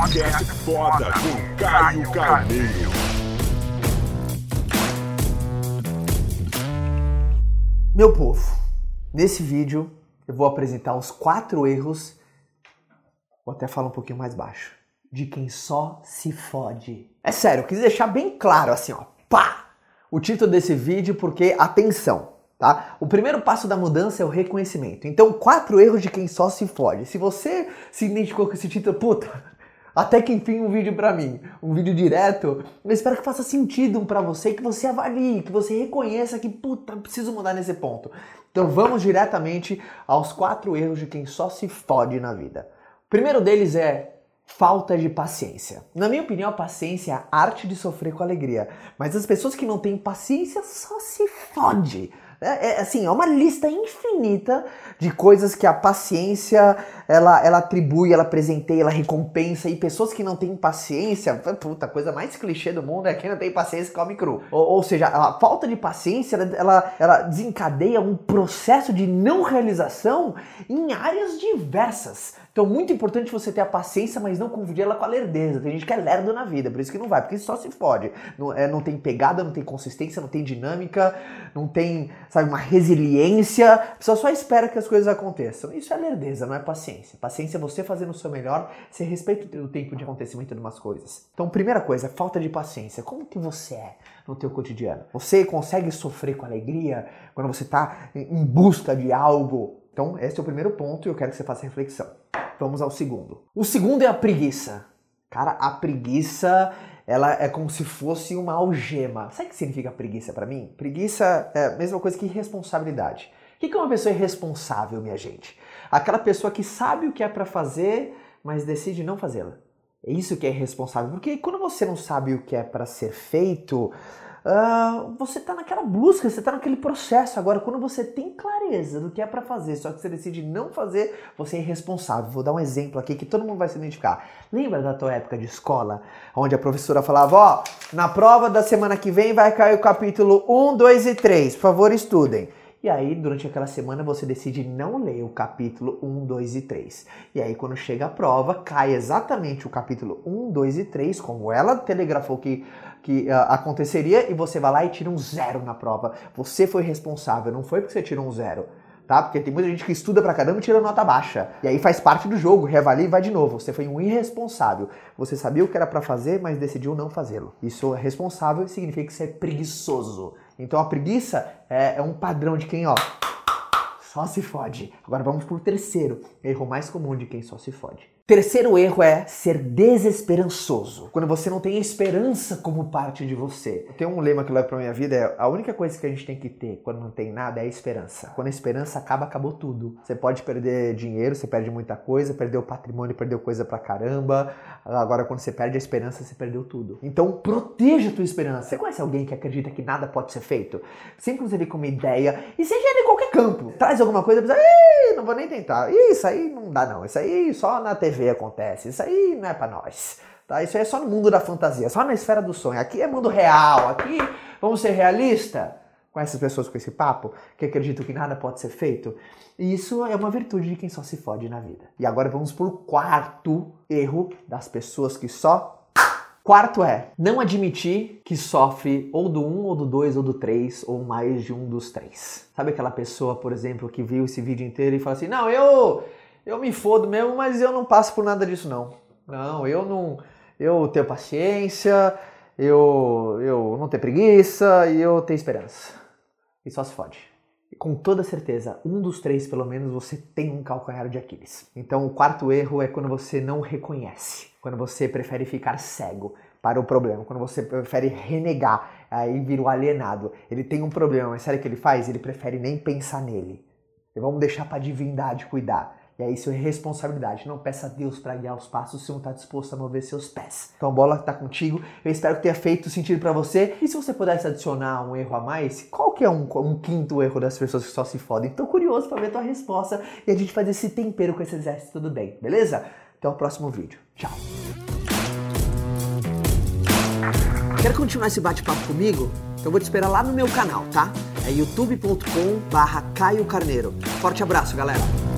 Podcast foda com Caio Carneiro. Meu povo, nesse vídeo eu vou apresentar os quatro erros, vou até falar um pouquinho mais baixo, de quem só se fode. É sério, eu quis deixar bem claro assim, ó, pá! O título desse vídeo porque, atenção, tá? O primeiro passo da mudança é o reconhecimento. Então, quatro erros de quem só se fode. Se você se identificou com esse título, puta, até que enfim um vídeo para mim, um vídeo direto, eu espero que faça sentido para você, que você avalie, que você reconheça que, puta, preciso mudar nesse ponto. Então vamos diretamente aos quatro erros de quem só se fode na vida. O primeiro deles é falta de paciência. Na minha opinião, a paciência é a arte de sofrer com alegria. Mas as pessoas que não têm paciência só se fode. É, é, assim, é uma lista infinita de coisas que a paciência ela, ela atribui, ela presenteia, ela recompensa. E pessoas que não têm paciência, puta, a coisa mais clichê do mundo é quem não tem paciência come cru. Ou, ou seja, a falta de paciência ela, ela, ela desencadeia um processo de não realização em áreas diversas. Então, muito importante você ter a paciência, mas não confundir ela com a lerdeza. Tem gente que é lerdo na vida, por isso que não vai, porque só se fode. Não, é, não tem pegada, não tem consistência, não tem dinâmica, não tem, sabe, uma resiliência. A pessoa só espera que as coisas aconteçam. Isso é lerdeza, não é paciência. Paciência é você fazendo o seu melhor, você respeita o tempo de acontecimento de umas coisas. Então, primeira coisa, falta de paciência. Como que você é no teu cotidiano? Você consegue sofrer com alegria quando você está em busca de algo? Então, esse é o primeiro ponto e eu quero que você faça reflexão. Vamos ao segundo. O segundo é a preguiça. Cara, a preguiça, ela é como se fosse uma algema. Sabe o que significa preguiça para mim? Preguiça é a mesma coisa que irresponsabilidade. O que é uma pessoa irresponsável, minha gente? Aquela pessoa que sabe o que é para fazer, mas decide não fazê-la. É isso que é irresponsável. Porque quando você não sabe o que é para ser feito, Uh, você está naquela busca, você está naquele processo. Agora, quando você tem clareza do que é para fazer, só que você decide não fazer, você é irresponsável. Vou dar um exemplo aqui que todo mundo vai se identificar. Lembra da tua época de escola, onde a professora falava: Ó, na prova da semana que vem vai cair o capítulo 1, 2 e 3, por favor, estudem. E aí, durante aquela semana, você decide não ler o capítulo 1, 2 e 3. E aí, quando chega a prova, cai exatamente o capítulo 1, 2 e 3, como ela telegrafou que, que uh, aconteceria, e você vai lá e tira um zero na prova. Você foi responsável, não foi porque você tirou um zero. Tá? Porque tem muita gente que estuda pra caramba e tira nota baixa. E aí faz parte do jogo, reavalia e vai de novo. Você foi um irresponsável. Você sabia o que era para fazer, mas decidiu não fazê-lo. Isso é responsável significa que você é preguiçoso. Então a preguiça é, é um padrão de quem, ó, só se fode. Agora vamos pro terceiro erro mais comum de quem só se fode. Terceiro erro é ser desesperançoso. Quando você não tem esperança como parte de você. Tem um lema que leva pra minha vida é a única coisa que a gente tem que ter quando não tem nada é a esperança. Quando a esperança acaba, acabou tudo. Você pode perder dinheiro, você perde muita coisa, perdeu patrimônio, perdeu coisa pra caramba. Agora quando você perde a esperança, você perdeu tudo. Então proteja a tua esperança. Você conhece alguém que acredita que nada pode ser feito? Sempre vem com uma ideia, e seja em qualquer campo. Traz alguma coisa, pensa, não vou nem tentar. Isso aí não dá não. Isso aí só na TV acontece. Isso aí não é para nós. Tá? Isso aí é só no mundo da fantasia, só na esfera do sonho. Aqui é mundo real. Aqui vamos ser realista com essas pessoas com esse papo que acreditam que nada pode ser feito. E isso é uma virtude de quem só se fode na vida. E agora vamos pro quarto erro das pessoas que só Quarto é não admitir que sofre ou do 1, ou do 2, ou do 3, ou mais de um dos três. Sabe aquela pessoa, por exemplo, que viu esse vídeo inteiro e fala assim: Não, eu eu me fodo mesmo, mas eu não passo por nada disso não. Não, eu não, eu tenho paciência, eu, eu não tenho preguiça e eu tenho esperança. E só se fode. E com toda certeza, um dos três, pelo menos, você tem um calcanhar de Aquiles. Então, o quarto erro é quando você não reconhece, quando você prefere ficar cego para o problema, quando você prefere renegar, aí vira o alienado. Ele tem um problema, mas sabe o que ele faz? Ele prefere nem pensar nele. E vamos deixar para a divindade cuidar. E aí isso é responsabilidade. Não peça a Deus para guiar os passos se não está disposto a mover seus pés. Então a bola está contigo. Eu espero que tenha feito sentido para você. E se você pudesse adicionar um erro a mais, qual que é um, um quinto erro das pessoas que só se fodem? Estou curioso para ver a tua resposta e a gente fazer esse tempero com esse exército tudo bem, beleza? Até o próximo vídeo. Tchau. Quer continuar esse bate-papo comigo? Então vou te esperar lá no meu canal, tá? É youtube.com barra Caio Carneiro. Forte abraço, galera!